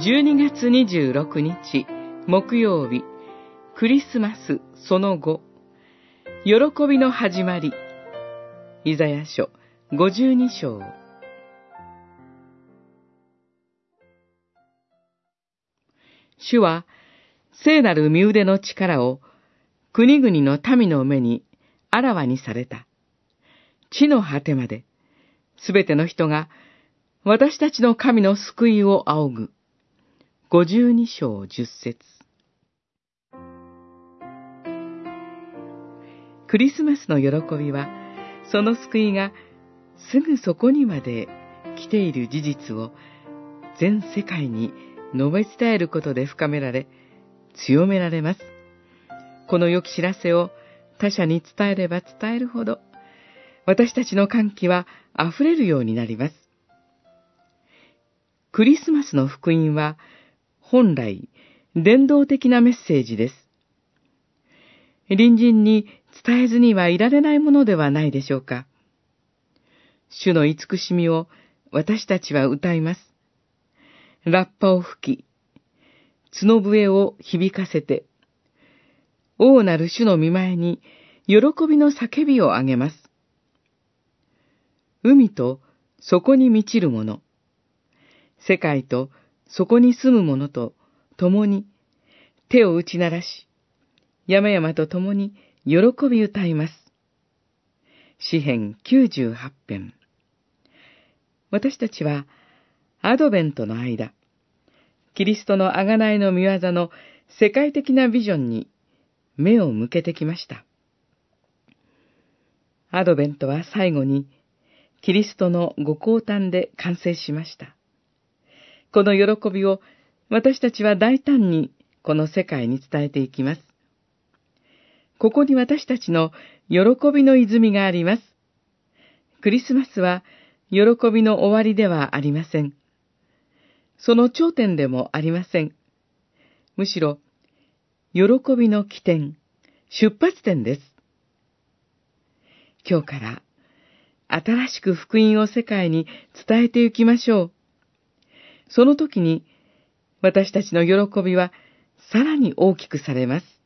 12月26日木曜日クリスマスその後喜びの始まりイザヤ書52章主は聖なる身腕の力を国々の民の目にあらわにされた。地の果てまで、すべての人が私たちの神の救いを仰ぐ。五十二章十節クリスマスの喜びは、その救いがすぐそこにまで来ている事実を全世界に述べ伝えることで深められ、強められます。この良き知らせを他者に伝えれば伝えるほど、私たちの歓喜は溢れるようになります。クリスマスの福音は、本来、伝道的なメッセージです。隣人に伝えずにはいられないものではないでしょうか。主の慈しみを私たちは歌います。ラッパを吹き、角笛を響かせて、王なる主の見前に喜びの叫びをあげます。海とそこに満ちるもの、世界とそこに住む者と共に手を打ち鳴らし、山々と共に喜び歌います。詩編98編。私たちは、アドベントの間、キリストの贖いの見業の世界的なビジョンに目を向けてきました。アドベントは最後に、キリストのご降誕で完成しました。この喜びを私たちは大胆にこの世界に伝えていきます。ここに私たちの喜びの泉があります。クリスマスは喜びの終わりではありません。その頂点でもありません。むしろ、喜びの起点、出発点です。今日から新しく福音を世界に伝えて行きましょう。その時に私たちの喜びはさらに大きくされます。